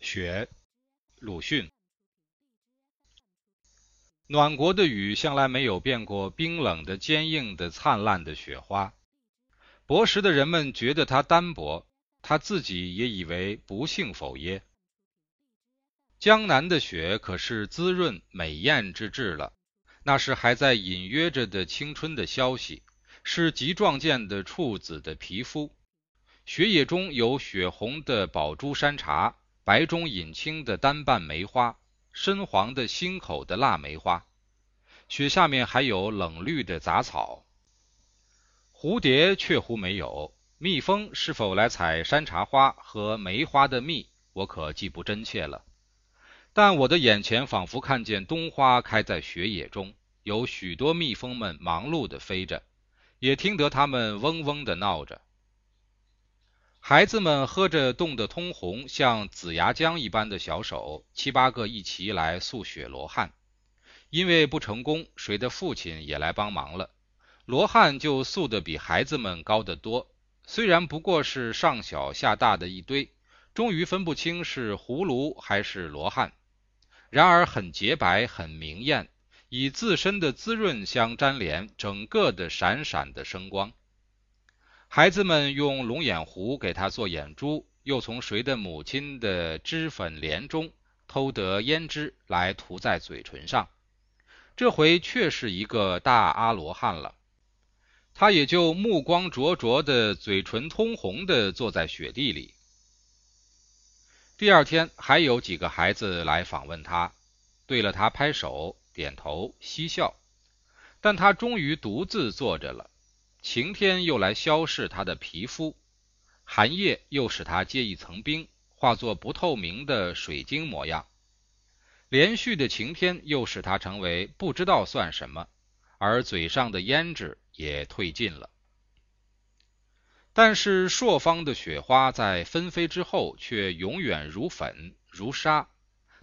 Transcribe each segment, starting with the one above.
雪，鲁迅。暖国的雨向来没有变过冰冷的、坚硬的、灿烂的雪花。薄时的人们觉得它单薄，他自己也以为不幸否耶？江南的雪可是滋润美艳之至了，那是还在隐约着的青春的消息，是极壮健的处子的皮肤。雪野中有血红的宝珠山茶。白中隐青的单瓣梅花，深黄的心口的腊梅花，雪下面还有冷绿的杂草。蝴蝶却乎没有，蜜蜂是否来采山茶花和梅花的蜜，我可记不真切了。但我的眼前仿佛看见冬花开在雪野中，有许多蜜蜂们忙碌地飞着，也听得它们嗡嗡地闹着。孩子们喝着冻得通红、像紫牙浆一般的小手，七八个一齐来塑雪罗汉。因为不成功，谁的父亲也来帮忙了，罗汉就塑得比孩子们高得多。虽然不过是上小下大的一堆，终于分不清是葫芦还是罗汉，然而很洁白，很明艳，以自身的滋润相粘连，整个的闪闪的生光。孩子们用龙眼糊给他做眼珠，又从谁的母亲的脂粉帘中偷得胭脂来涂在嘴唇上。这回却是一个大阿罗汉了，他也就目光灼灼的、嘴唇通红的坐在雪地里。第二天还有几个孩子来访问他，对了他拍手、点头、嬉笑，但他终于独自坐着了。晴天又来消逝他的皮肤，寒夜又使他结一层冰，化作不透明的水晶模样。连续的晴天又使他成为不知道算什么，而嘴上的胭脂也褪尽了。但是朔方的雪花在纷飞之后，却永远如粉如沙，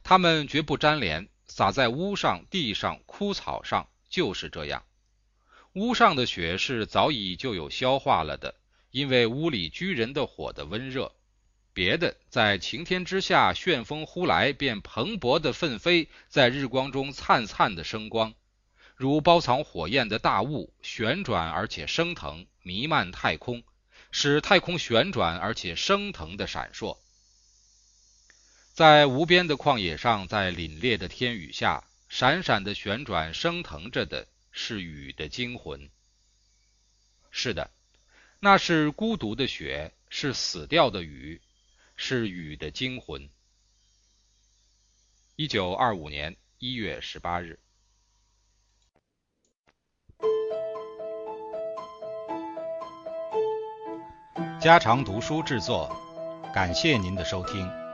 它们绝不粘连，洒在屋上、地上、枯草上，就是这样。屋上的雪是早已就有消化了的，因为屋里居人的火的温热。别的在晴天之下，旋风呼来便蓬勃的奋飞，在日光中灿灿的生光，如包藏火焰的大雾，旋转而且升腾，弥漫太空，使太空旋转而且升腾的闪烁。在无边的旷野上，在凛冽的天雨下，闪闪的旋转升腾着的。是雨的精魂。是的，那是孤独的雪，是死掉的雨，是雨的精魂。一九二五年一月十八日。家常读书制作，感谢您的收听。